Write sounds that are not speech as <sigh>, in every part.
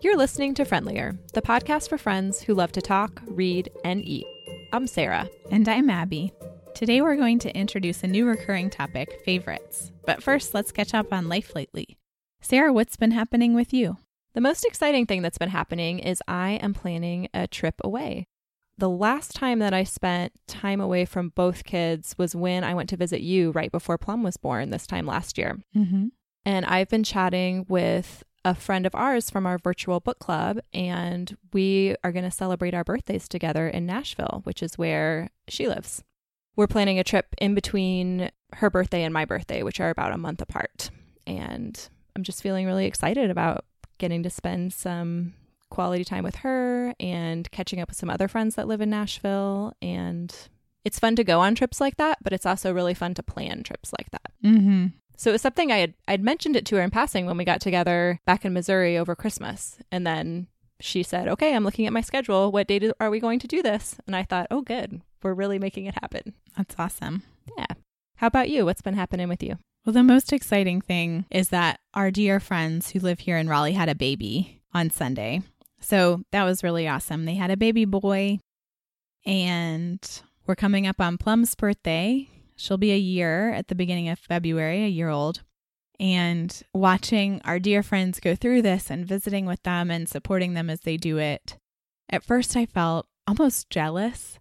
You're listening to Friendlier, the podcast for friends who love to talk, read, and eat. I'm Sarah. And I'm Abby. Today we're going to introduce a new recurring topic favorites. But first, let's catch up on life lately. Sarah, what's been happening with you? The most exciting thing that's been happening is I am planning a trip away. The last time that I spent time away from both kids was when I went to visit you right before Plum was born this time last year. Mm-hmm. And I've been chatting with a friend of ours from our virtual book club, and we are going to celebrate our birthdays together in Nashville, which is where she lives. We're planning a trip in between her birthday and my birthday, which are about a month apart. And I'm just feeling really excited about getting to spend some quality time with her and catching up with some other friends that live in Nashville. And it's fun to go on trips like that, but it's also really fun to plan trips like that. Mm-hmm. So it was something I had I'd mentioned it to her in passing when we got together back in Missouri over Christmas. And then she said, "Okay, I'm looking at my schedule. What date are we going to do this?" And I thought, "Oh, good. We're really making it happen." That's awesome. Yeah. How about you? What's been happening with you? Well, the most exciting thing is that our dear friends who live here in Raleigh had a baby on Sunday. So that was really awesome. They had a baby boy, and we're coming up on Plum's birthday. She'll be a year at the beginning of February, a year old. And watching our dear friends go through this and visiting with them and supporting them as they do it, at first I felt almost jealous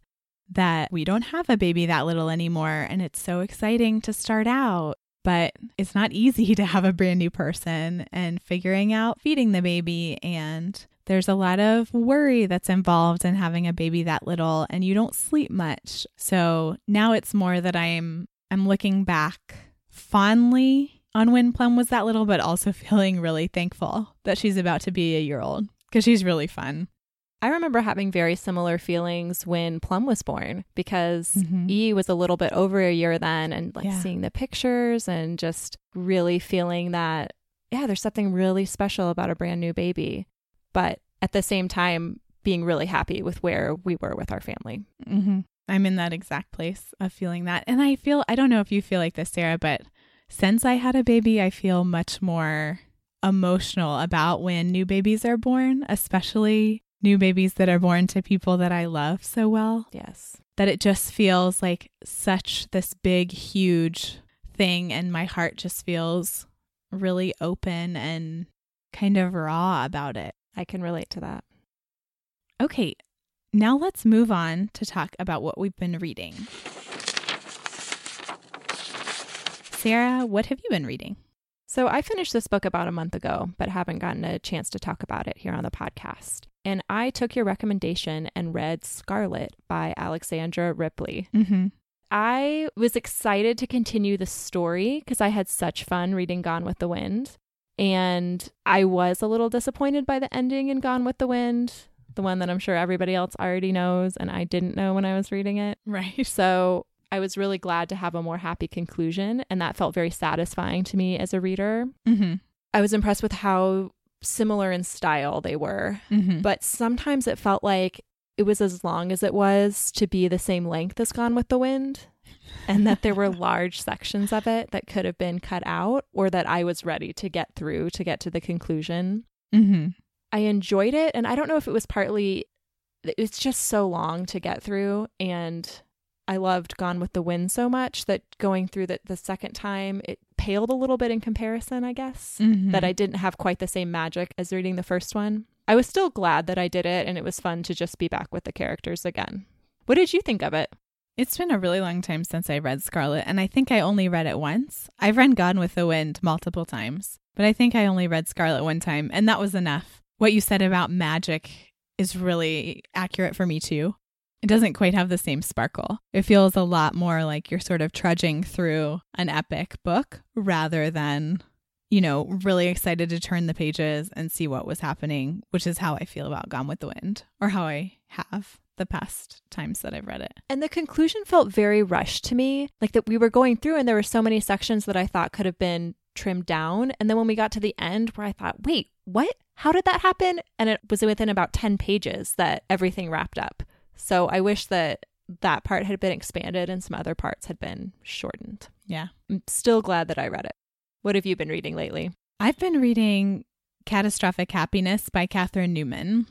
that we don't have a baby that little anymore. And it's so exciting to start out. But it's not easy <laughs> to have a brand new person and figuring out feeding the baby. And there's a lot of worry that's involved in having a baby that little, and you don't sleep much. So now it's more that I'm I'm looking back fondly on when Plum was that little, but also <laughs> feeling really thankful that she's about to be a year old because she's really fun. I remember having very similar feelings when Plum was born because Mhm. E was a little bit over a year then and like Yeah. seeing the pictures and just really feeling that yeah, there's something really special about a brand new baby. But at the same time being really happy with where we were with our family. Mm-hmm. I'm in that exact place of feeling that. And I feel, I don't know if you feel like this, Sarah, but since I had a baby, I feel much more emotional about when new babies are born, especially new babies that are born to people that I love so well, Yes. that it just feels like such this big, huge thing. And my heart just feels really open and kind of raw about it. I can relate to that. Okay, now let's move on to talk about what we've been reading. Sarah, what have you been reading? So I finished this book about a month ago, but haven't gotten a chance to talk about it here on the podcast. And I took your recommendation and read Scarlett by Alexandra Ripley. Mm-hmm. I was excited to continue the story because I had such fun reading Gone with the Wind. And I was a little disappointed by the ending in Gone with the Wind, the one that I'm sure everybody else already knows and I didn't know when I was reading it. Right. So I was really glad to have a more happy conclusion, and that felt very satisfying to me as a reader. Mm-hmm. I was impressed with how similar in style they were, Mm-hmm. but sometimes it felt like it was as long as it was to be the same length as Gone with the Wind, and that there were large sections of it that could have been cut out or that I was ready to get through to get to the conclusion. mm-hmm. I enjoyed it, and I don't know if it was partly it's just so long to get through and I loved Gone with the Wind so much that going through the, the second time it paled a little bit in comparison, I guess. Mm-hmm. That I didn't have quite the same magic as reading the first one. I was still glad that I did it and it was fun to just be back with the characters again. What did you think of it? It's been a really long time since I read Scarlett, and I think I only read it once. I've read Gone with the Wind multiple times, but I think I only read Scarlett one time, and that was enough. What you said about magic is really accurate for me too. It doesn't quite have the same sparkle. It feels a lot more like you're sort of trudging through an epic book rather than, you know, really excited to turn the pages and see what was happening, which is how I feel about Gone with the Wind, or how I have the past times that I've read it. And the conclusion felt very rushed to me, like that we were going through and there were so many sections that I thought could have been trimmed down. And then when we got to the end, where I thought, wait, what? How did that happen? And it was within about 10 pages that everything wrapped up. So I wish that that part had been expanded and some other parts had been shortened. Yeah. I'm still glad that I read it. What have you been reading lately? I've been reading Catastrophic Happiness by Catherine Newman.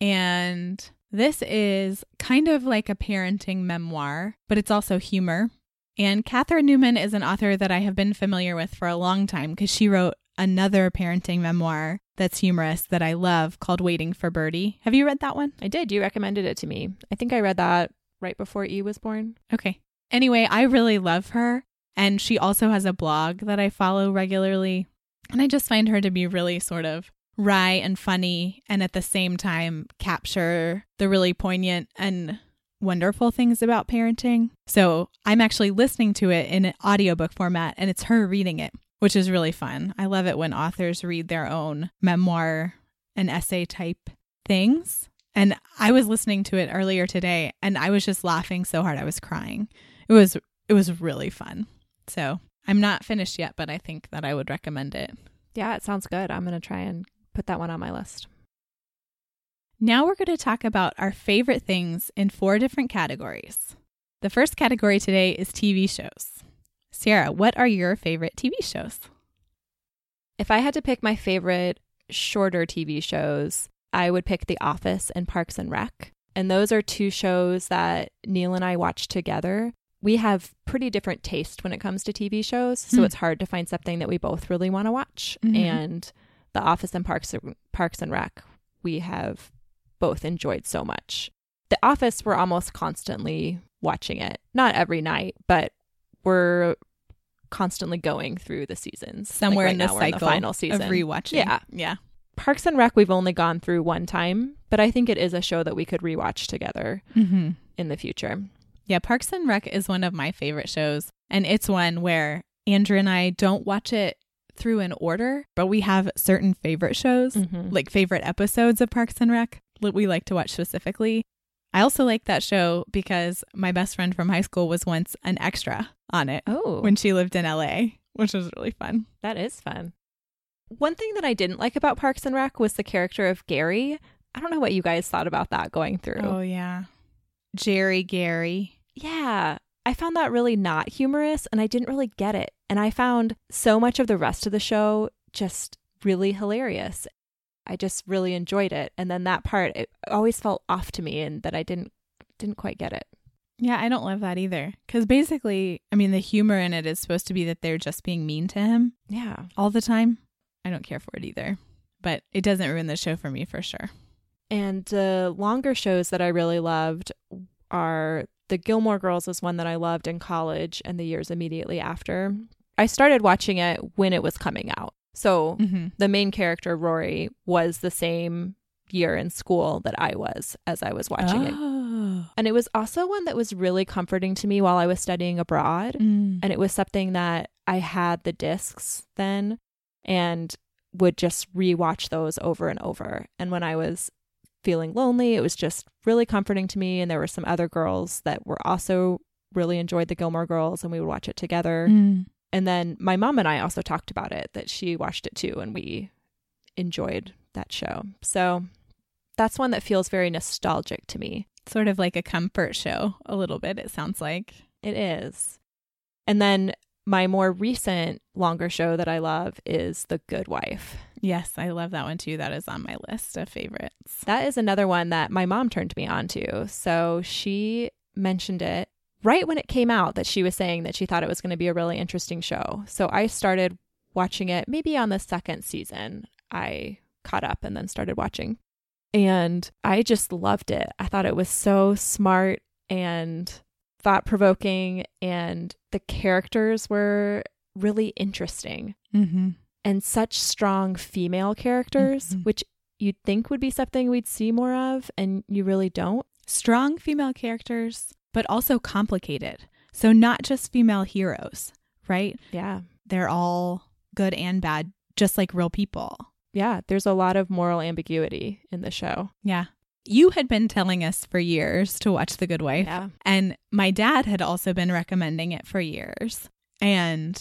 And this is kind of like a parenting memoir, but it's also humor. And Catherine Newman is an author that I have been familiar with for a long time because she wrote another parenting memoir that's humorous that I love called Waiting for Birdie. Have you read that one? I did. You recommended it to me. I think I read that right before E was born. Okay. Anyway, I really love her. And she also has a blog that I follow regularly. And I just find her to be really sort of wry and funny and at the same time capture the really poignant and wonderful things about parenting. So I'm actually listening to it in an audiobook format and it's her reading it, which is really fun. I love it when authors read their own memoir and essay type things. And I was listening to it earlier today and I was just laughing so hard I was crying. It was it was really fun. So, I'm not finished yet, but I think that I would recommend it. Yeah, it sounds good. I'm going to try and put that one on my list. Now we're going to talk about our favorite things in four different categories. The first category today is TV shows. Sarah, what are your favorite TV shows? If I had to pick my favorite shorter TV shows, I would pick The Office and Parks and Rec. And those are two shows that Neil and I watch together. We have pretty different taste when it comes to TV shows, so Hmm. it's hard to find something that we both really want to watch. Mhm. And The Office and Parks Parks and Rec, we have both enjoyed so much. The Office, we're almost constantly watching it. Not every night, but we're constantly going through the seasons. Like Somewhere right in the now we're cycle final of season. rewatching. Yeah. Yeah. Parks and Rec, we've only gone through one time, but I think it is a show that we could rewatch together Mm-hmm. in the future. Yeah, Parks and Rec is one of my favorite shows. And it's one where Andrew and I don't watch it through an order, but we have certain favorite shows, Mhm. like favorite episodes of Parks and Rec that we like to watch specifically. I also like that show because my best friend from high school was once an extra on it Oh, when she lived in LA, which was really fun. that is fun. One thing that I didn't like about Parks and Rec was the character of Gary. I don't know what you guys thought about that going through. Oh, yeah. Jerry Gary. Yeah, I found that really not humorous and I didn't really get it. And I found so much of the rest of the show just really hilarious. I just really enjoyed it. And then that part it always felt off to me and that I didn't didn't quite get it. Yeah, I don't love that either. Because basically, I mean, the humor in it is supposed to be that they're just being mean to him. Yeah. all the time. I don't care for it either, but it doesn't ruin the show for me for sure. And the longer shows that I really loved are The Gilmore Girls is one that I loved in college and the years immediately after. I started watching it when it was coming out. So Mm-hmm. the main character, Rory, was the same year in school that I was as I was watching it. Oh. And it was also one that was really comforting to me while I was studying abroad. Mm. And it was something that I had the discs then and would just rewatch those over and over. And when I was feeling lonely, it was just really comforting to me. And there were some other girls that were also really enjoyed the Gilmore Girls and we would watch it together. Mm. And then my mom and I also talked about it, that she watched it too, and we enjoyed that show. So that's one that feels very nostalgic to me. Sort of like a comfort show, a little bit, it sounds like. It is. And then my more recent longer show that I love is The Good Wife. Yes, I love that one too. That is on my list of favorites. That is another one that my mom turned me on to. So she mentioned it right when it came out that she was saying that she thought it was going to be a really interesting show. So I started watching it maybe on the second season. I caught up and then started watching. And I just loved it. I thought it was so smart and thought provoking, and the characters were really interesting Mm-hmm. and such strong female characters, Mhm. which you'd think would be something we'd see more of, and you really don't. Strong female characters, but also complicated. So, not just female heroes, right? Yeah. They're all good and bad, just like real people. Yeah. There's a lot of moral ambiguity in the show. Yeah. You had been telling us for years to watch The Good Wife. Yeah. And my dad had also been recommending it for years. And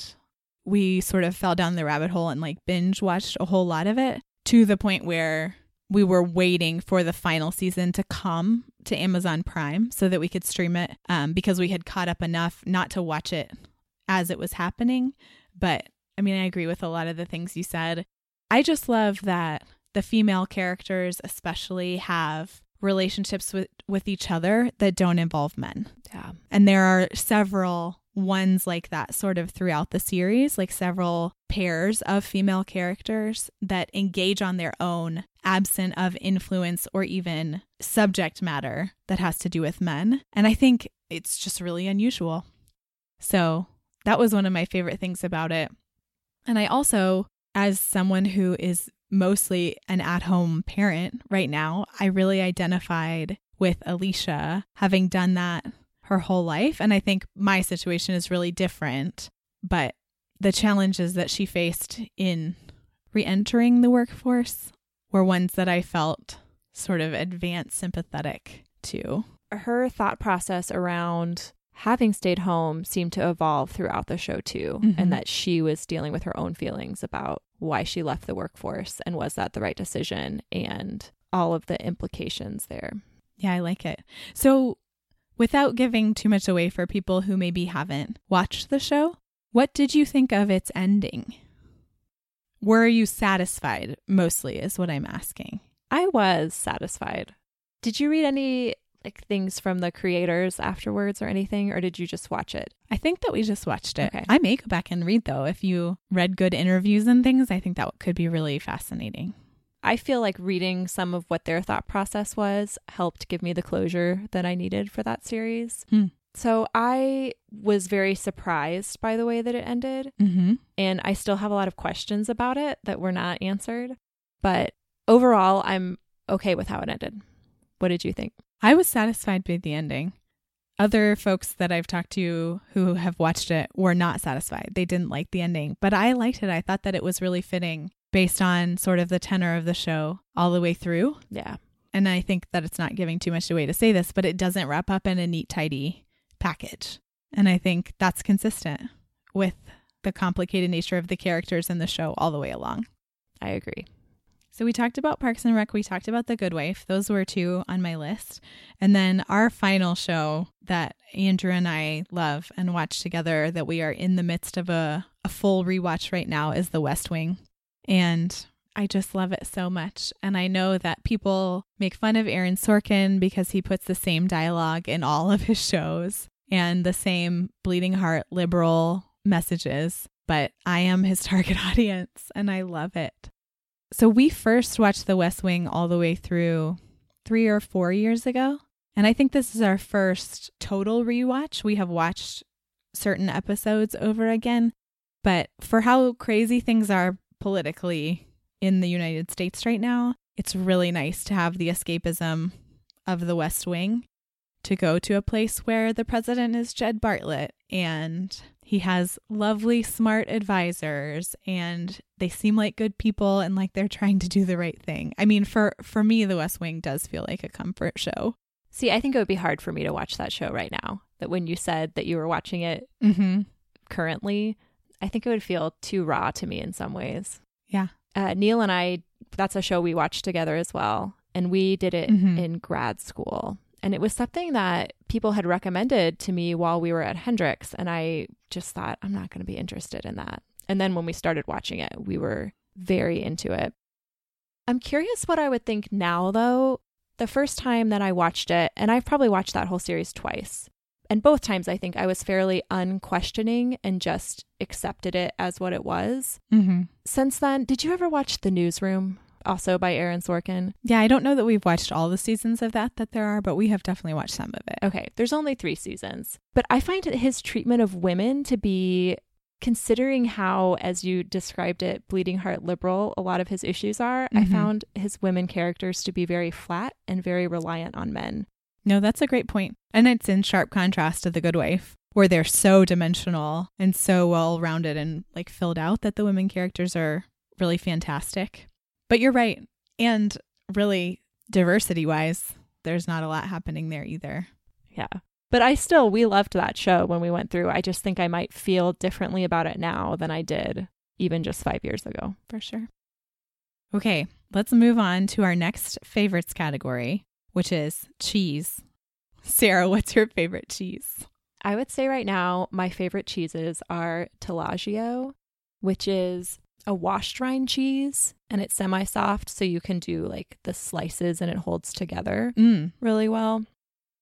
we sort of fell down the rabbit hole and like binge watched a whole lot of it to the point where we were waiting for the final season to come to Amazon Prime so that we could stream it um, because we had caught up enough not to watch it as it was happening. But I mean, I agree with a lot of the things you said. I just love that the female characters, especially, have relationships with, with each other that don't involve men. Yeah. And there are several ones like that sort of throughout the series, like several pairs of female characters that engage on their own, absent of influence or even subject matter that has to do with men. And I think it's just really unusual. So that was one of my favorite things about it. And I also, as someone who is mostly an at home parent right now, I really identified with Alicia having done that her whole life. And I think my situation is really different. But the challenges that she faced in re entering the workforce were ones that I felt sort of advanced sympathetic to. Her thought process around having stayed home seemed to evolve throughout the show too, Mhm. and that she was dealing with her own feelings about why she left the workforce and was that the right decision and all of the implications there. Yeah, I like it. So, without giving too much away for people who maybe haven't watched the show, what did you think of its ending? Were you satisfied mostly, is what I'm asking. I was satisfied. Did you read any like things from the creators afterwards or anything or did you just watch it? I think that we just watched it. Okay. I may go back and read though. If you read good interviews and things, I think that could be really fascinating. I feel like reading some of what their thought process was helped give me the closure that I needed for that series. Hmm. So I was very surprised by the way that it ended, Mm-hmm. and I still have a lot of questions about it that were not answered. But overall, I'm okay with how it ended. What did you think? I was satisfied by the ending. Other folks that I've talked to who have watched it were not satisfied. They didn't like the ending, but I liked it. I thought that it was really fitting based on sort of the tenor of the show all the way through. Yeah. And I think that it's not giving too much away to say this, but it doesn't wrap up in a neat, tidy package. And I think that's consistent with the complicated nature of the characters in the show all the way along. I agree. So we talked about Parks and Rec, we talked about The Good Wife. Those were two on my list. And then our final show that Andrew and I love and watch together that we are in the midst of a, a full rewatch right now is The West Wing. And I just love it so much. And I know that people make fun of Aaron Sorkin because he puts the same dialogue in all of his shows and the same bleeding heart liberal messages, but I am his target <laughs> audience and I love it. So we first watched The West Wing all the way through three or four years ago. And I think this is our first total rewatch. We have watched certain episodes over again. But for how crazy things are politically in the United States right now, it's really nice to have the escapism of the West Wing to go to a place where the president is Jed Bartlet and he has lovely, smart advisors and they seem like good people and like they're trying to do the right thing. I mean, for, for me, The West Wing does feel like a comfort show. See, I think it would be hard for me to watch that show right now. That when you said that you were watching it Mm-hmm. currently, I think it would feel too raw to me in some ways. Yeah. Uh, Neil and I, that's a show we watched together as well. And we did it Mhm. in grad school. And it was something that people had recommended to me while we were at Hendrix. And I just thought, I'm not going to be interested in that. And then when we started watching it, we were very into it. I'm curious what I would think now, though. The first time that I watched it, and I've probably watched that whole series twice. And both times I think I was fairly unquestioning and just accepted it as what it was. Mm-hmm. Since then, did you ever watch The Newsroom, also by Aaron Sorkin? Yeah, I don't know that we've watched all the seasons of that that there are, but we have definitely watched some of it. Okay, there's only three seasons. But I find his treatment of women to be, considering how, as you described it, bleeding heart liberal a lot of his issues are, I Mhm. found his women characters to be very flat and very reliant on men. No, that's a great point. And it's in sharp contrast to The Good Wife, where they're so dimensional and so well rounded and like filled out that the women characters are really fantastic. But you're right. And really, diversity wise, there's not a lot happening there either. Yeah. But I still, we loved that show when we went through. I just think I might feel differently about it now than I did even just five years ago. For sure. Okay, let's move on to our next favorites category, which is cheese. Sarah, what's your favorite cheese? I would say right now, my favorite cheeses are Taleggio, which is a washed rind cheese and it's semi soft, so you can do like the slices and it holds together Mm. really well.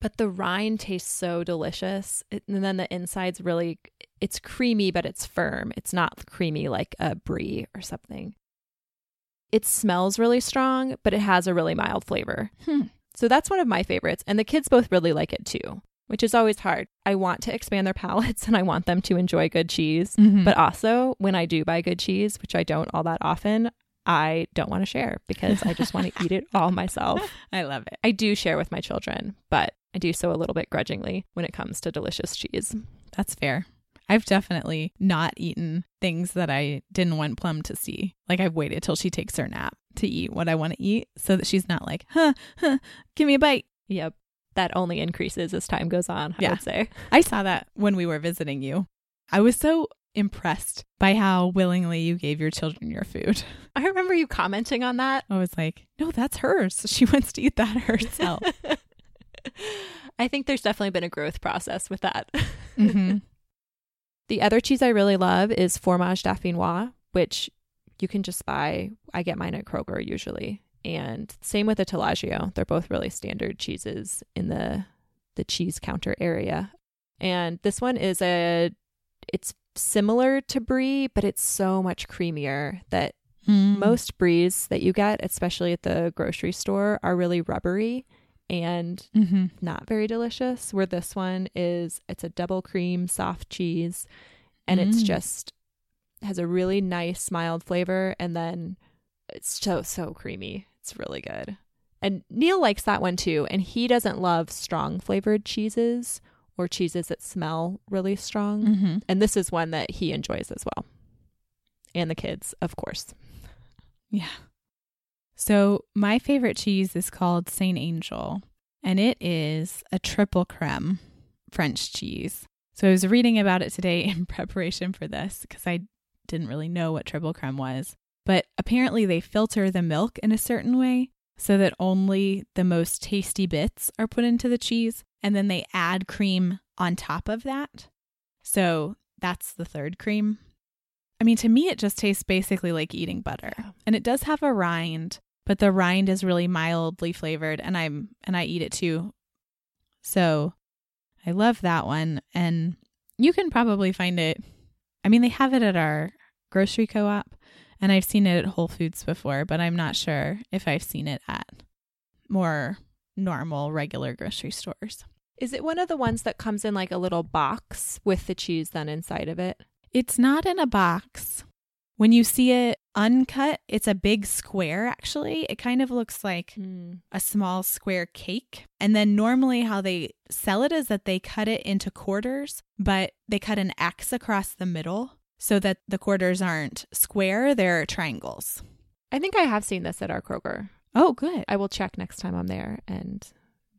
But the rind tastes so delicious. It, and then the inside's really, it's creamy, but it's firm. It's not creamy like a brie or something. It smells really strong, but it has a really mild flavor. Hmm. So that's one of my favorites. And the kids both really like it too, which is always hard. I want to expand their <laughs> palates and I want them to enjoy good cheese. Mhm. But also, when I do buy good cheese, which I don't all that often, I don't want to share because I just want to eat it <laughs> all myself. I love it. I do share with my children, but I do so a little bit grudgingly when it comes to delicious cheese. That's fair. I've definitely not eaten things that I didn't want Plum to see. Like I've waited till she takes her nap to eat what I want to eat so that she's not like, huh, huh, give me a bite. Yep. That only increases as time goes on, I Yeah. would say. <laughs> I saw that when we were visiting you. I was so impressed by how willingly you gave your children your food. <laughs> I remember you commenting on that. I was like, no, that's hers. <laughs> She wants to eat that herself. I think there's definitely been a growth process with that. hmm The other cheese I really love is Fromage Dauphinois, which you can just buy. I get mine at Kroger usually. And same with the Taleggio. They're both really standard cheeses in the the cheese counter area. And this one is a it's similar to brie, but it's so much creamier that Mm. most bries that you get, especially at the grocery store, are really rubbery and hmm not very delicious. Where this one is, it's a double cream soft cheese, and it's Mm. just has a really nice mild flavor, and then it's so so creamy. It's really good. And Neil likes that one too, and he doesn't love strong flavored cheeses or cheeses that smell really strong. hmm And this is one that he enjoys as well. And the kids, of course. Yeah. So my favorite cheese is called Saint Angel, and it is a triple creme French cheese. So I was reading about it today <laughs> in preparation for this because I didn't really know what triple creme was. But apparently they filter the milk in a certain way so that only the most tasty bits are put into the cheese, and then they add cream on top of that. So that's the third cream. I mean, to me, it just tastes basically like eating butter Yeah. and it does have a rind but the rind is really mildly flavored and i'm and i eat it too so i love that one and you can probably find it i mean they have it at our grocery co-op and i've seen it at whole foods before but i'm not sure if i've seen it at more normal regular grocery stores Is it one of the ones that comes in like a little box with the cheese then inside of it? It's not in a box. When you see it uncut, it's a big square actually. It kind of looks like hmm. a small square cake. And then normally how they sell it is that they cut it into quarters, but they cut an X across the middle so that the quarters aren't square, they're triangles. I think I have seen this at our Kroger. Oh, good. I will check next time I'm there and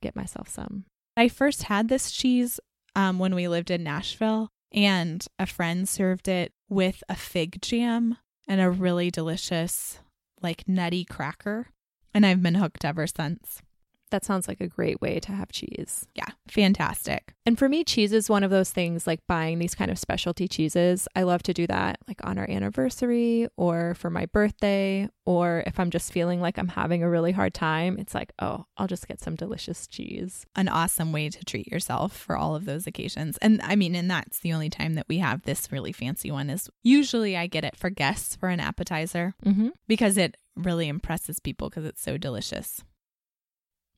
get myself some. I first had this cheese um, when we lived in Nashville, and a friend served it with a fig jam and a really delicious, like nutty cracker. And I've been hooked ever since. That sounds like a great way to have cheese. Yeah, fantastic. And for me, cheese is one of those things like buying these kind of specialty cheeses. I love to do that like on our anniversary or for my birthday, or if I'm just feeling like I'm having a really hard time, it's like, oh, I'll just get some delicious cheese. An awesome way to treat yourself for all of those occasions. And I mean, and that's the only time that we have this really fancy one is usually I get it for guests for an appetizer Mm-hmm. because it really impresses people because it's so delicious.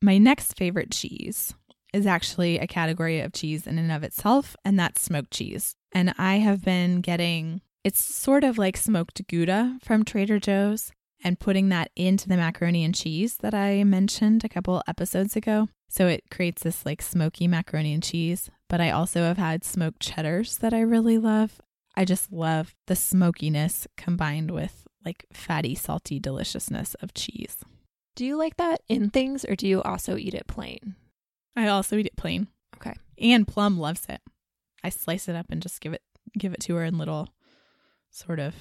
My next favorite cheese is actually a category of cheese in and of itself, and that's smoked cheese. And I have been getting it's sort of like smoked Gouda from Trader Joe's and putting that into the macaroni and cheese that I mentioned a couple episodes ago. So it creates this like smoky macaroni and cheese. But I also have had smoked cheddars that I really love. I just love the smokiness combined with like fatty, salty deliciousness of cheese. Do you like that in things or do you also eat it plain? I also eat it plain. Okay. And Plum loves it. I slice it up and just give it give it to her in little sort of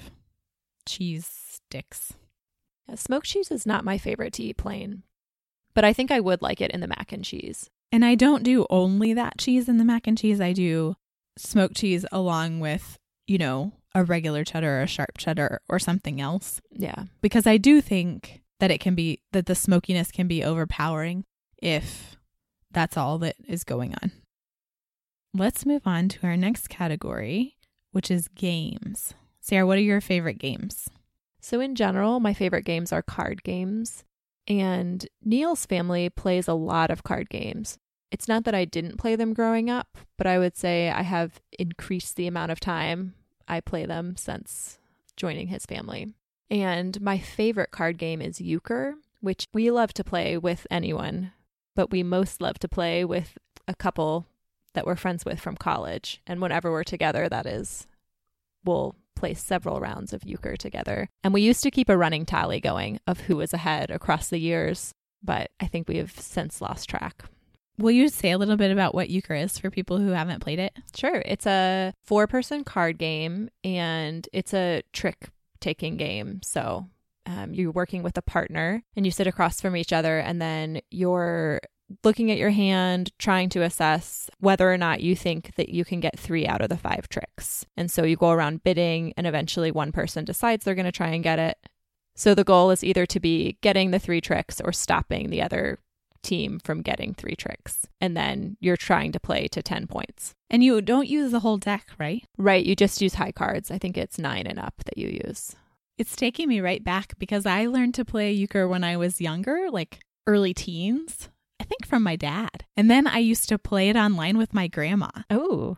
cheese sticks. Yeah, smoked cheese is not my favorite to eat plain, but I think I would like it in the mac and cheese. And I don't do only that cheese in the mac and cheese. I do smoked cheese along with, you know, a regular cheddar or a sharp cheddar or something else. Yeah. Because I do think that it can be, that the smokiness can be overpowering if that's all that is going on. Let's move on to our next category, which is games. Sarah, what are your favorite games? So, in general, my favorite games are card games. And Neil's family plays a lot of card games. It's not that I didn't play them growing up, but I would say I have increased the amount of time I play them since joining his family. And my favorite card game is Euchre, which we love to play with anyone, but we most love to play with a couple that we're friends with from college. And whenever we're together, that is, we'll play several rounds of euchre together. And we used to keep a running tally going of who was ahead across the years, but I think we have since lost track. Will you say a little bit about what euchre is for people who haven't played it? Sure. It's a four person card game and it's a trick taking game. So um, you're working with a partner and you sit across from each other and then you're looking at your hand, trying to assess whether or not you think that you can get three out of the five tricks. And so you go around bidding, and eventually one person decides they're going to try and get it. So the goal is either to be getting the three tricks or stopping the other team from getting three tricks. And then you're trying to play to 10 points. And you don't use the whole deck, right? Right. You just use high cards. I think it's nine and up that you use. It's taking me right back because I learned to play euchre when I was younger, like early teens. I think from my dad. And then I used to play it online with my grandma. Oh.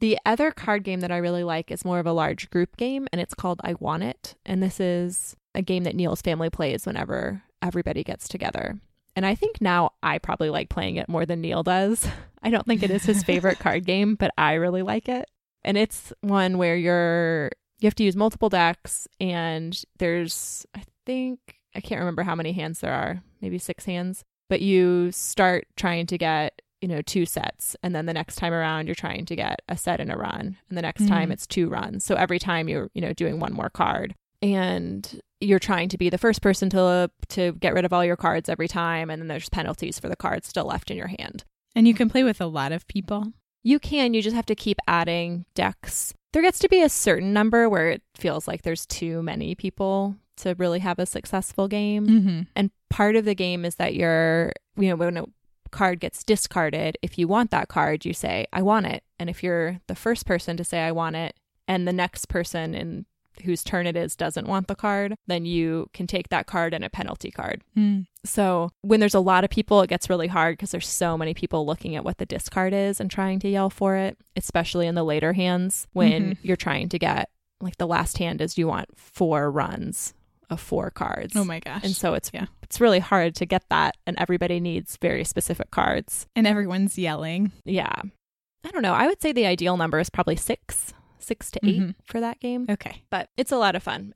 The other card game that I really like is more of a large group game, and it's called I Want It. And this is a game that Neil's family plays whenever everybody gets together. And I think now I probably like playing it more than Neil does. <laughs> I don't think it is his favorite <laughs> card game, but I really like it. And it's one where you're you have to use multiple decks and there's I think I can't remember how many hands there are, maybe 6 hands but you start trying to get you know two sets and then the next time around you're trying to get a set and a run and the next mm. time it's two runs so every time you're you know doing one more card and you're trying to be the first person to to get rid of all your cards every time and then there's penalties for the cards still left in your hand and you can play with a lot of people you can you just have to keep adding decks there gets to be a certain number where it feels like there's too many people to really have a successful game. Mm-hmm. And part of the game is that you're, you know, when a card gets discarded, if you want that card, you say, I want it. And if you're the first person to say, I want it, and the next person in whose turn it is doesn't want the card, then you can take that card and a penalty card. Mm. So when there's a lot of people, it gets really hard because there's so many people looking at what the discard is and trying to yell for it, especially in the later hands when mm-hmm. you're trying to get like the last hand is you want four runs of four cards. Oh my gosh. And so it's yeah. it's really hard to get that and everybody needs very specific cards. And everyone's yelling. Yeah. I don't know. I would say the ideal number is probably 6, 6 to 8 mm-hmm. for that game. Okay. But it's a lot of fun.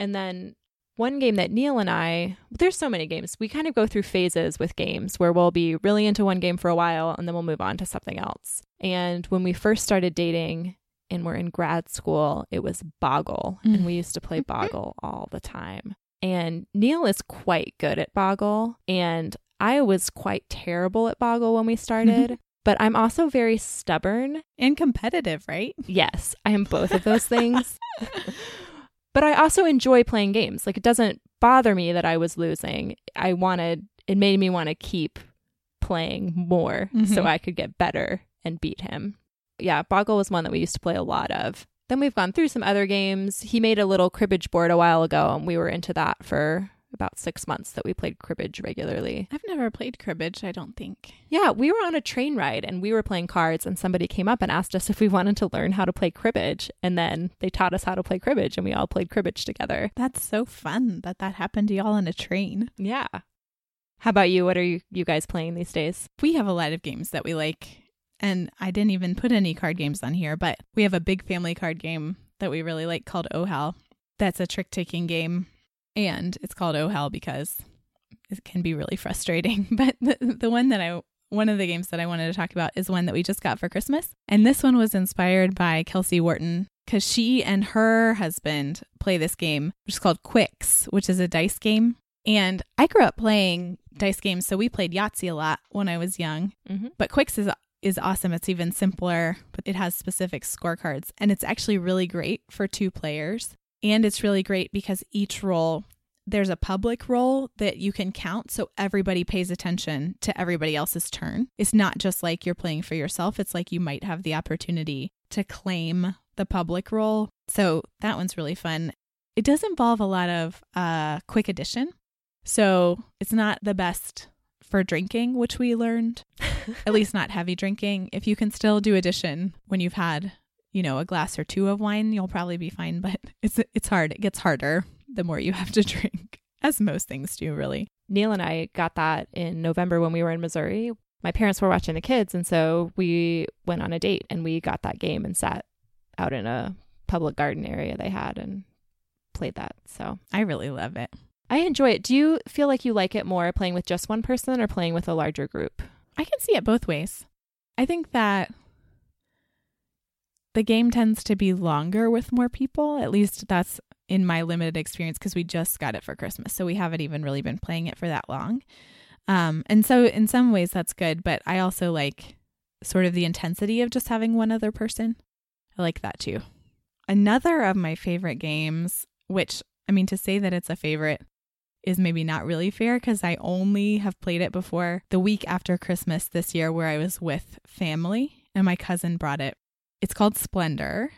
And then one game that Neil and I, there's so many games. We kind of go through phases with games where we'll be really into one game for a while and then we'll move on to something else. And when we first started dating, and we're in grad school, it was Boggle. Mm. And we used to play Boggle all the time. And Neil is quite good at Boggle. And I was quite terrible at Boggle when we started. But I'm also very stubborn and competitive, right? Yes, I am both of those things. <laughs> but I also enjoy playing games. Like it doesn't bother me that I was losing. I wanted, it made me want to keep playing more mm-hmm. so I could get better and beat him yeah, Boggle was one that we used to play a lot of. Then we've gone through some other games. He made a little cribbage board a while ago, and we were into that for about six months that we played cribbage regularly. I've never played cribbage, I don't think. Yeah, we were on a train ride and we were playing cards, and somebody came up and asked us if we wanted to learn how to play cribbage. And then they taught us how to play cribbage, and we all played cribbage together. That's so fun that that happened to y'all on a train. Yeah. How about you? What are you, you guys playing these days? We have a lot of games that we like. And I didn't even put any card games on here, but we have a big family card game that we really like called OHAL. That's a trick taking game. And it's called Oh Hell because it can be really frustrating. <laughs> But the, the one that I, one of the games that I wanted to talk about is one that we just got for Christmas. And this one was inspired by Kelsey Wharton because she and her husband play this game, which is called Qwixx, which is a dice game. And I grew up playing dice games, so we played Yahtzee a lot when I was young. Mm-hmm. But Qwixx is is awesome. It's even simpler, but it has specific scorecards. And it's actually really great for two players. And it's really great because each roll, there's a public roll that you can count. So everybody pays attention to everybody else's turn. It's not just like you're playing for yourself, it's like you might have the opportunity to claim the public roll. So that one's really fun. It does involve a lot of uh, quick addition. So it's not the best for drinking, which we learned, <laughs> at least not heavy drinking. If you can still do addition when you've had, you know, a glass or two of wine, you'll probably be fine, but <laughs> it's it's hard. It gets harder the more you have to <laughs> drink, as most things do, really. Neil and I got that in November when we were in Missouri. My parents were watching the kids, and so we went on a date and we got that game and sat out in a public garden area they had and played that. So I really love it. I enjoy it. Do you feel like you like it more playing with just one person or playing with a larger group? I can see it both ways. I think that the game tends to be longer with more people. At least that's in my limited experience because we just got it for Christmas. So we haven't even really been playing it for that long. Um, and so in some ways that's good, but I also like sort of the intensity of just having one other person. I like that too. Another of my favorite games, which I mean, to say that it's a favorite is maybe not really fair because I only have played it before the week after Christmas this year, where I was with family and my cousin brought it. It's called Splendor,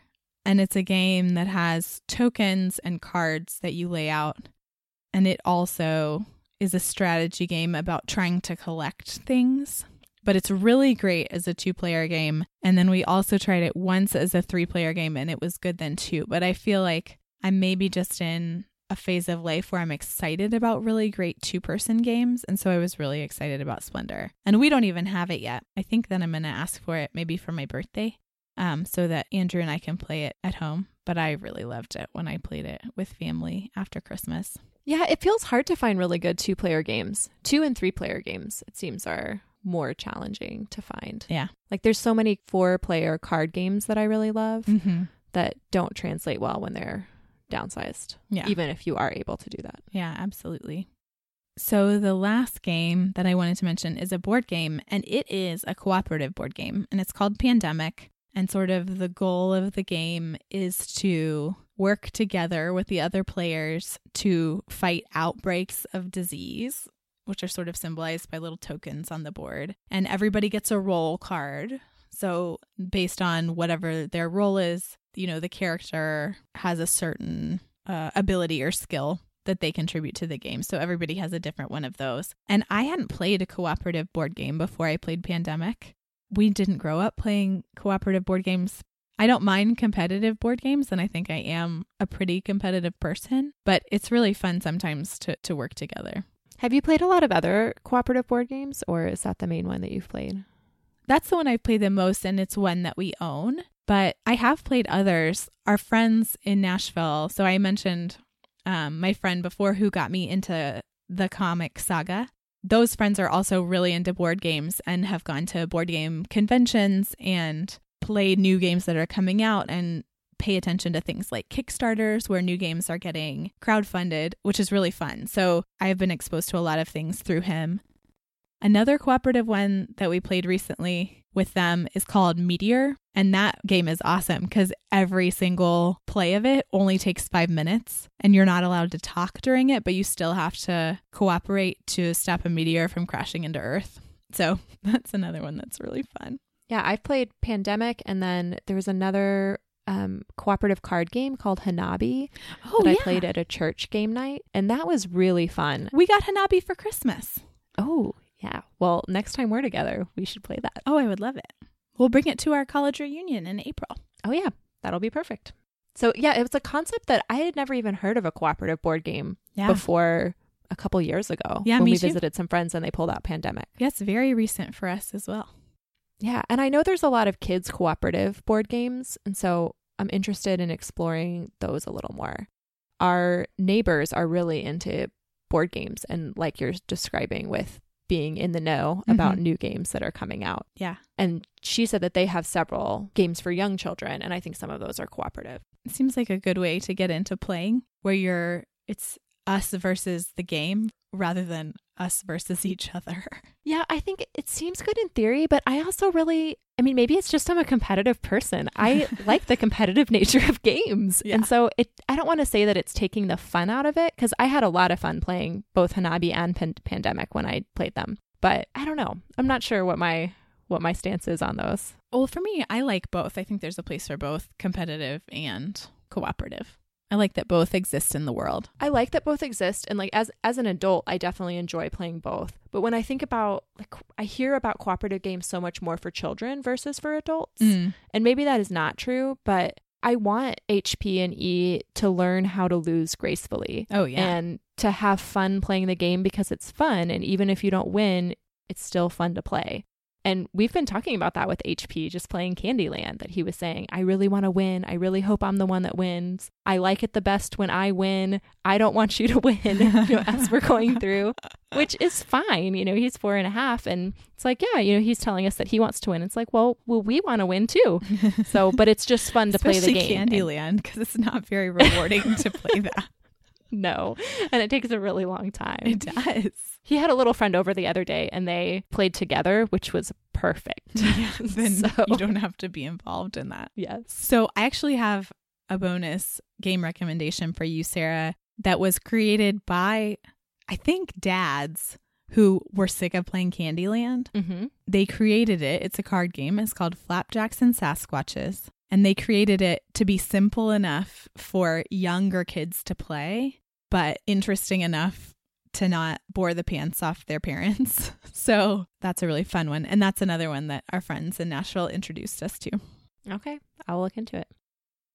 and it's a game that has tokens and cards that you lay out. And it also is a strategy game about trying to collect things. But it's really great as a two player game. And then we also tried it once as a three player game, and it was good then too. But I feel like I'm maybe just in a phase of life where I'm excited about really great two person games. And so I was really excited about Splendor. And we don't even have it yet. I think that I'm going to ask for it maybe for my birthday um, so that Andrew and I can play it at home. But I really loved it when I played it with family after Christmas. Yeah, it feels hard to find really good two player games. Two and three player games, it seems, are more challenging to find. Yeah. Like there's so many four player card games that I really love Mm-hmm. that don't translate well when they're downsized, Yeah. even if you are able to do that. Yeah, absolutely. So, the last game that I wanted to mention is a board game, and it is a cooperative board game, and it's called Pandemic. And sort of the goal of the game is to work together with the other players to fight outbreaks of disease, which are sort of symbolized by little tokens on the board. And everybody gets a roll card. So, based on whatever their role is, you know, the character has a certain uh, ability or skill that they contribute to the game. So everybody has a different one of those. And I hadn't played a cooperative board game before I played Pandemic. We didn't grow up playing cooperative board games. I don't mind competitive board games, and I think I am a pretty competitive person, but it's really fun sometimes to, to work together. Have you played a lot of other cooperative board games, or is that the main one that you've played? That's the one I've played the most, and it's one that we own. But I have played others. Our friends in Nashville. So I mentioned um, my friend before who got me into the comic saga. Those friends are also really into board games and have gone to board game conventions and played new games that are coming out and pay attention to things like Kickstarters where new games are getting crowdfunded, which is really fun. So I've been exposed to a lot of things through him. Another cooperative one that we played recently with them is called Meteor. And that game is awesome because every single play of it only takes five minutes and you're not allowed to talk during it, but you still have to cooperate to stop a meteor from crashing into Earth. So <laughs> that's another one that's really fun. Yeah, I've played Pandemic, and then there was another um, cooperative card game called Hanabi Oh, that I played at a church game night, and that was really fun. We got Hanabi for Christmas. Oh, yeah. Well, next time we're together, we should play that. Oh, I would love it. We'll bring it to our college reunion in April. Oh, yeah. That'll be perfect. So, yeah, it was a concept that I had never even heard of a cooperative board game Yeah. before a couple years ago. Yeah, when we too. visited some friends and they pulled out Pandemic. Yeah, it's very recent for us as well. Yeah, and I know there's a lot of kids cooperative board games, and so I'm interested in exploring those a little more. Our neighbors are really into board games and like you're describing with being in the know about Mhm. new games that are coming out. Yeah. And she said that they have several games for young children and I think some of those are cooperative. It seems like a good way to get into playing where you're it's us versus the game rather than us versus each other. <laughs> Yeah, I think it seems good in theory, but I also really, I mean, maybe it's just I'm a competitive person. I <laughs> like the competitive nature of games. Yeah. And so it, I don't want to say that it's taking the fun out of it because I had a lot of fun playing both Hanabi and Pan- Pandemic when I played them. But I don't know. I'm not sure what my what my stance is on those. Well, for me, I like both. I think there's a place for both competitive and cooperative. I like that both exist in the world. I like that both exist and like as as an adult I definitely enjoy playing both. But when I think about like I hear about cooperative games so much more for children versus for adults. Mm. And maybe that is not true, but I want HP and E to learn how to lose gracefully Oh, yeah. and to have fun playing the game because it's fun and even if you don't win, it's still fun to play. And we've been talking about that with HP just playing Candyland that he was saying, I really want to win. I really hope I'm the one that wins. I like it the best when I win. I don't want you to <laughs> win, you know, as we're going through, which is fine. You know, he's four and a half and it's like, yeah, you know, he's telling us that he wants to win. It's like, well, well, we want to win too. So, but it's just fun to play the game. And- Candyland because it's not very rewarding to play that. No. And it takes a really long time. It does. He had a little friend over the other day and they played together, which was perfect. <laughs> <laughs> then So- you don't have to be involved in that. Yes. So I actually have a bonus game recommendation for you, Sarah, that was created by, I think, dads who were sick of playing Candyland. Mm-hmm. They created it. It's a card game. It's called Flapjacks and Sasquatches. And they created it to be simple enough for younger kids to play, but interesting enough to not bore the pants off their parents. <laughs> So that's a really fun one. And that's another one that our friends in Nashville introduced us to. Okay. I'll look into it.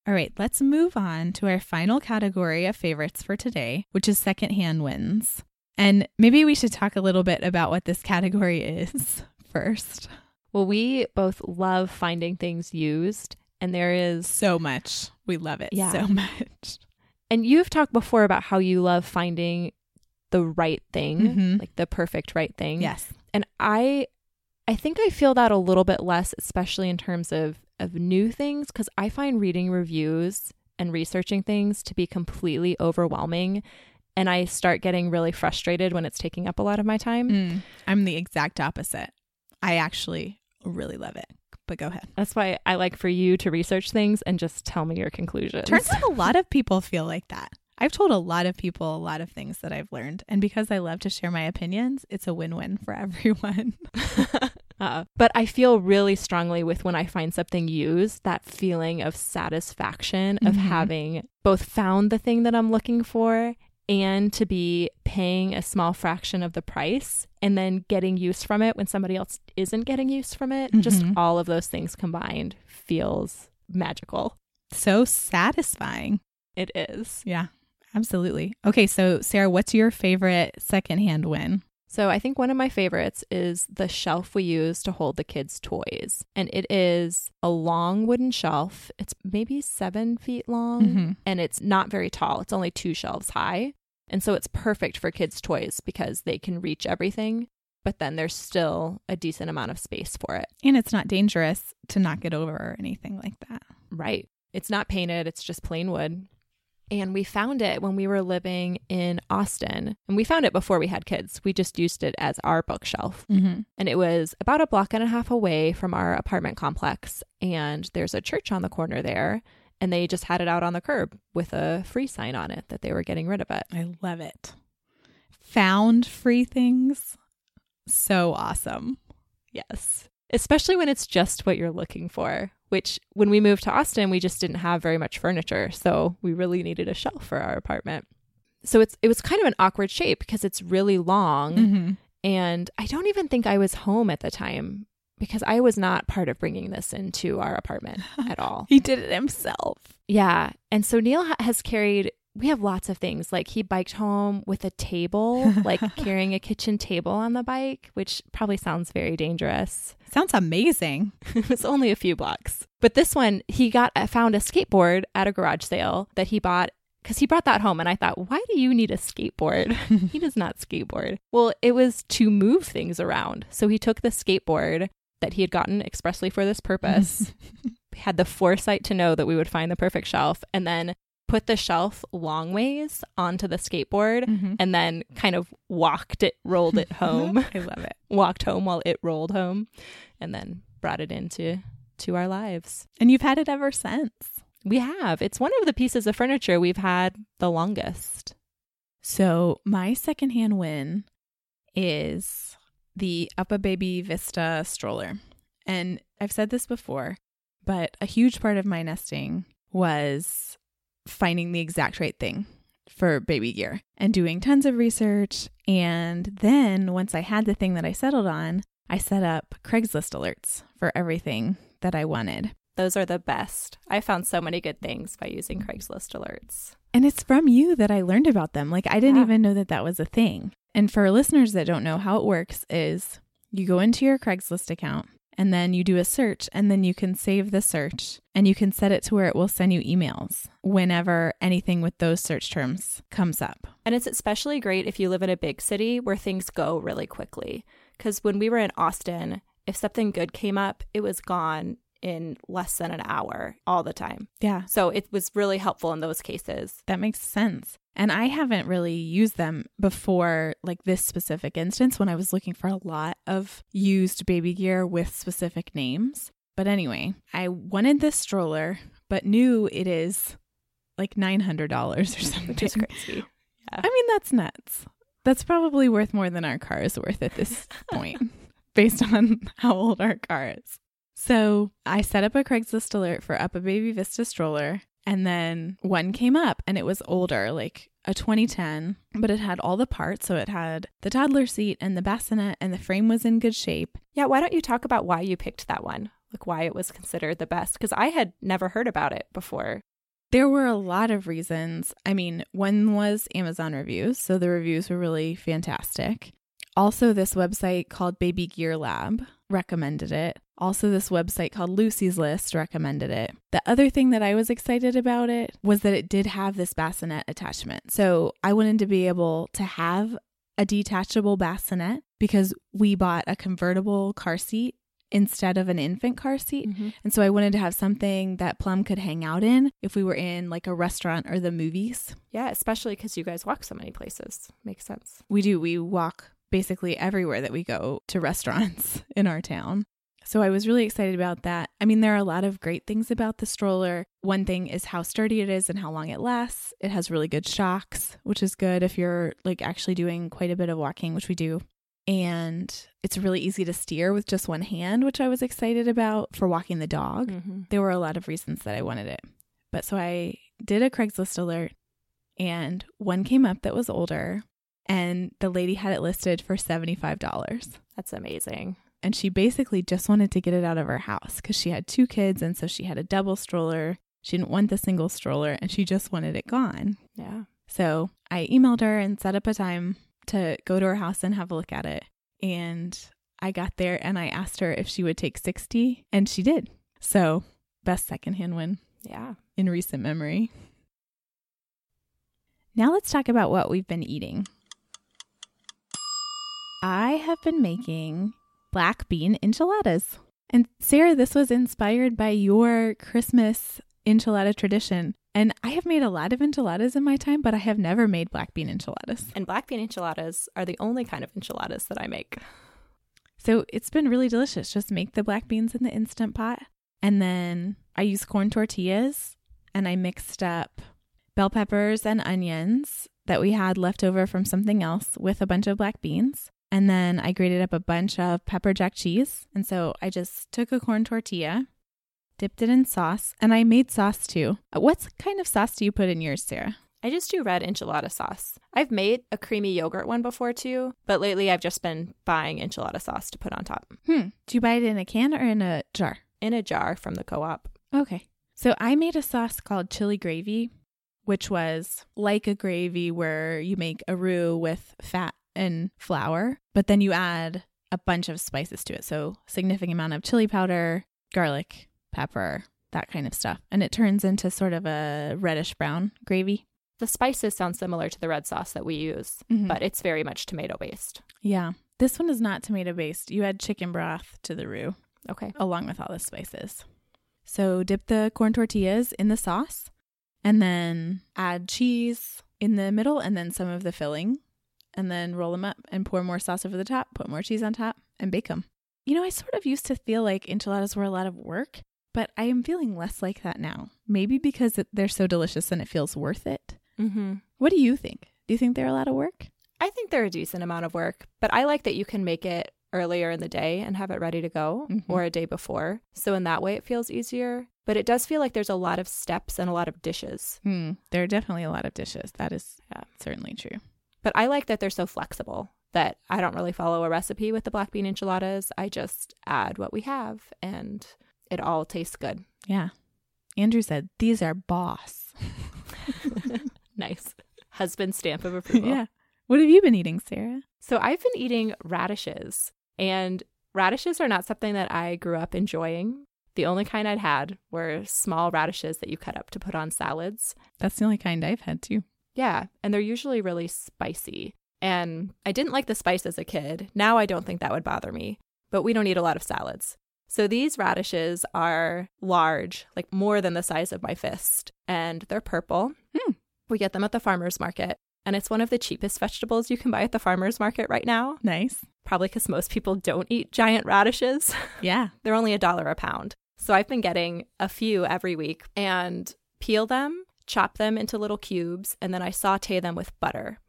All right, let's move on to our final category of favorites for today, which is secondhand wins. And maybe we should talk a little bit about what this category <laughs> is first. Well, we both love finding things used, and there is, So much. We love it Yeah. so much. and you've talked before about how you love finding the right thing, Mhm. like the perfect right thing. Yes. and I, I think I feel that a little bit less, especially in terms of of new things, because I find reading reviews and researching things to be completely overwhelming, and I start getting really frustrated when it's taking up a lot of my time. Mm, I'm the exact opposite. I actually really love it. But go ahead. That's why I like for you to research things and just tell me your conclusions. Turns out a <laughs> lot of people feel like that. I've told a lot of people a lot of things that I've learned. And because I love to share my opinions, it's a win win for <laughs> everyone. <laughs> uh, but I feel really strongly with when I find something used, that feeling of satisfaction of Mhm. having both found the thing that I'm looking for and to be paying a small fraction of the price and then getting use from it when somebody else isn't getting use from it. Just Mhm. all of those things combined feels magical. so satisfying. It is. Yeah, absolutely. Okay, so Sarah, what's your favorite secondhand win? So I think one of my favorites is the shelf we use to hold the kids' toys. And it is a long wooden shelf. It's maybe seven feet long Mhm. and it's not very tall. It's only two shelves high. And so it's perfect for kids' toys because they can reach everything, but then there's still a decent amount of space for it. And it's not dangerous to knock it over or anything like that. Right. It's not painted, it's just plain wood. And we found it when we were living in Austin. And we found it before we had kids. We just used it as our bookshelf. Mm-hmm. and it was about a block and a half away from our apartment complex and there's a church on the corner there and they just had it out on the curb with a free sign on it that they were getting rid of it I love it. Found free things. So awesome. yes especially when it's just what you're looking for which when we moved to austin we just didn't have very much furniture so we really needed a shelf for our apartment so it's it was kind of an awkward shape because it's really long Mm-hmm. And I don't even think I was home at the time because I was not part of bringing this into our apartment <laughs> at all. He did it himself. Yeah. And so Neil ha- has carried, we have lots of things. Like he biked home with a table, like <laughs> carrying a kitchen table on the bike, which probably sounds very dangerous. Sounds amazing. <laughs> it was only a few blocks. But this one, he got uh, found a skateboard at a garage sale that he bought because he brought that home. And I thought, why do you need a skateboard? <laughs> he does not skateboard. Well, it was to move things around. So he took the skateboard that he had gotten expressly for this purpose, had the foresight to know that we would find the perfect shelf, and then put the shelf long ways onto the skateboard Mhm. and then kind of walked it, rolled it <laughs> home, I love it. walked home while it rolled home, and then brought it into to our lives. And you've had it ever since. We have. It's one of the pieces of furniture we've had the longest. So my secondhand win is the UPPAbaby Vista stroller. And I've said this before, but a huge part of my nesting was finding the exact right thing for baby gear and doing tons of research. And then once I had the thing that I settled on, I set up Craigslist alerts for everything that I wanted. Those are the best. I found so many good things by using Craigslist alerts. And it's from you that I learned about them. Like I didn't Yeah. even know that that was a thing. And for listeners that don't know how it works is you go into your Craigslist account and then you do a search and then you can save the search and you can set it to where it will send you emails whenever anything with those search terms comes up. And it's especially great if you live in a big city where things go really quickly. Because when we were in Austin, if something good came up, it was gone in less than an hour all the time. Yeah, So it was really helpful in those cases. that makes sense. And I haven't really used them before, like this specific instance, when I was looking for a lot of used baby gear with specific names. But anyway, I wanted this stroller, but knew it is like $900 or something. <laughs> Which is crazy. Yeah. I mean, that's nuts. That's probably worth more than our car is worth at this <laughs> point, based on how old our car is. So I set up a Craigslist alert for UPPAbaby Vista stroller, and then one came up and it was older, like a 2010, but it had all the parts. So it had the toddler seat and the bassinet, and the frame was in good shape. Yeah, why don't you talk about why you picked that one? Like why it was considered the best? Because I had never heard about it before. There were a lot of reasons. I mean, one was Amazon reviews, so the reviews were really fantastic. Also, this website called Baby Gear Lab recommended it. Also, this website called Lucy's List recommended it. The other thing that I was excited about it was that it did have this bassinet attachment. So I wanted to be able to have a detachable bassinet because we bought a convertible car seat instead of an infant car seat. Mm-hmm. And so I wanted to have something that Plum could hang out in if we were in like a restaurant or the movies. Yeah, especially because you guys walk so many places. Makes sense. We do, we walk basically everywhere that we go to restaurants <laughs> in our town. So I was really excited about that. I mean, there are a lot of great things about the stroller. One thing is how sturdy it is and how long it lasts. It has really good shocks, which is good if you're like actually doing quite a bit of walking, which we do. And it's really easy to steer with just one hand, which I was excited about for walking the dog. Mm-hmm. there were a lot of reasons that I wanted it. But so I did a Craigslist alert and one came up that was older and the lady had it listed for $75. That's amazing. And she basically just wanted to get it out of her house because she had two kids and so she had a double stroller. She didn't want the single stroller and she just wanted it gone. Yeah. So I emailed her and set up a time to go to her house and have a look at it. And I got there and I asked her if she would take 60 and she did. So best secondhand win Yeah. in recent memory. Now let's talk about what we've been eating. I have been making black bean enchiladas. And Sarah, this was inspired by your Christmas enchilada tradition. And I have made a lot of enchiladas in my time, but I have never made black bean enchiladas. And black bean enchiladas are the only kind of enchiladas that I make. So it's been really delicious. Just make the black beans in the instant pot. And then I use corn tortillas and I mixed up bell peppers and onions that we had left over from something else with a bunch of black beans. And then I grated up a bunch of pepper jack cheese. And so I just took a corn tortilla, dipped it in sauce, and I made sauce too. Uh, What kind of sauce do you put in yours, Sarah? I just do red enchilada sauce. I've made a creamy yogurt one before too, but lately I've just been buying enchilada sauce to put on top Hmm. Do you buy it in a can or in a jar? in a jar from the co op. Okay. So I made a sauce called chili gravy, which was like a gravy where you make a roux with fat and flour, but then you add a bunch of spices to it. So significant amount of chili powder, garlic, pepper, that kind of stuff. And it turns into sort of a reddish brown gravy. The spices sound similar to the red sauce that we use, Mhm. but it's very much tomato based. Yeah. This one is not tomato based. You add chicken broth to the roux. Okay. along with all the spices. So dip the corn tortillas in the sauce and then add cheese in the middle and then some of the filling and then roll them up and pour more sauce over the top, put more cheese on top and bake them. You know, I sort of used to feel like enchiladas were a lot of work, but I am feeling less like that now. Maybe because they're so delicious and it feels worth it. Mm-hmm. What do you think? Do you think they're a lot of work? I think they're a decent amount of work, but I like that you can make it earlier in the day and have it ready to go Mhm. or a day before. So in that way it feels easier, but it does feel like there's a lot of steps and a lot of dishes. Hmm. There are definitely a lot of dishes. That is Yeah. certainly true. But I like that they're so flexible that I don't really follow a recipe with the black bean enchiladas. I just add what we have and it all tastes good. Yeah. Andrew said, These are boss. <laughs> nice. Husband stamp of <laughs> approval. yeah. What have you been eating, Sarah? So I've been eating radishes, and radishes are not something that I grew up enjoying. The only kind I'd had were small radishes that you cut up to put on salads. That's the only kind I've had too. Yeah, and they're usually really spicy. And I didn't like the spice as a kid. Now I don't think that would bother me, but we don't eat a lot of salads. So these radishes are large, like more than the size of my fist, and they're purple. Hmm. We get them at the farmer's market, and it's one of the cheapest vegetables you can buy at the farmer's market right now. Nice. Probably because most people don't eat giant radishes. <laughs> Yeah. They're only a dollar a pound. So I've been getting a few every week and peel them, chop them into little cubes, and then I saute them with butter.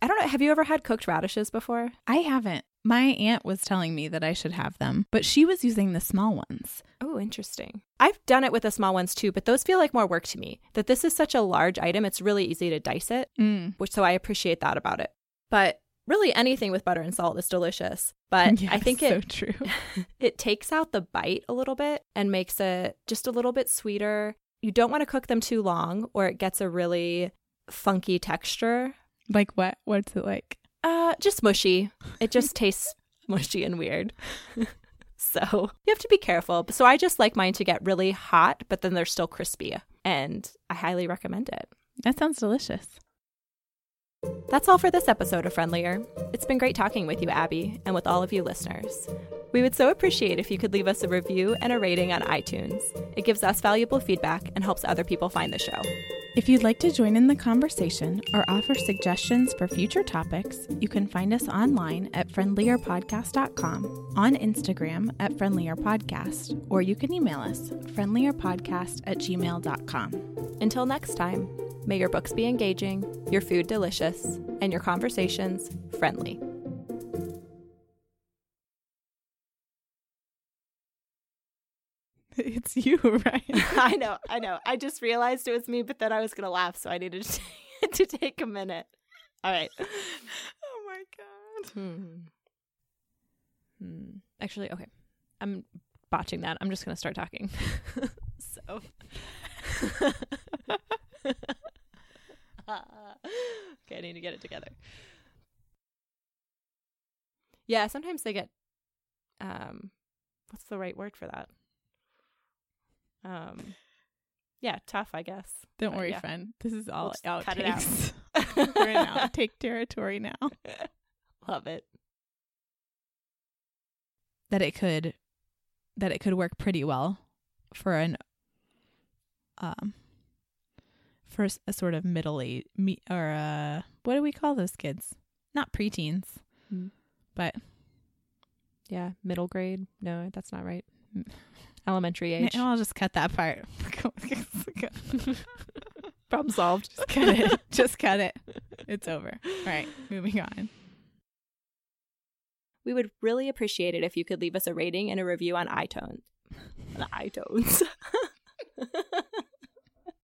I don't know. Have you ever had cooked radishes before? I haven't. My aunt was telling me that I should have them, but she was using the small ones. Oh, interesting. I've done it with the small ones too, but those feel like more work to me. That this is such a large item, it's really easy to dice it, Mm. which so I appreciate that about it. But really anything with butter and salt is delicious. But <laughs> I think it so true. <laughs> it takes out the bite a little bit and makes it just a little bit sweeter. You don't want to cook them too long or it gets a really funky texture. like what? What's it like? Uh just mushy. It just <laughs> tastes mushy and weird. <laughs> so, you have to be careful. So I just like mine to get really hot, but then they're still crispy and I highly recommend it. That sounds delicious. That's all for this episode of Friendlier. It's been great talking with you, Abby, and with all of you listeners. We would so appreciate if you could leave us a review and a rating on iTunes. It gives us valuable feedback and helps other people find the show. If you'd like to join in the conversation or offer suggestions for future topics, you can find us online at friendlierpodcast.com, on Instagram at friendlierpodcast, or you can email us friendlierpodcast at gmail.com. Until next time, may your books be engaging, your food delicious, and your conversations friendly. <laughs> It's you, <laughs> right? <laughs> I know, I know. I just realized it was me, but then I was going to laugh, so I needed to, to take a minute. All right. oh my god. Hmm. Hmm. Actually, okay. I'm botching that. I'm just going to start talking. so. okay, I need to get it together. Yeah, sometimes they get um what's the right word for that? Um yeah, tough, I guess. Don't But worry, yeah. friend. This is all just outtakes. cut it out. <laughs> We're in <laughs> outtake territory now. <laughs> Love it. That it could, that it could work pretty well for an, um, for a sort of middle age, me or uh, what do we call those kids? Not preteens, Mm. but Yeah, middle grade. No, that's not right. Elementary age. I'll just cut that part. <laughs> Problem solved. just cut it. Just cut it. It's over. All right, moving on. We would really appreciate it if you could leave us a rating and a review on iTunes. <laughs> On iTunes. <laughs>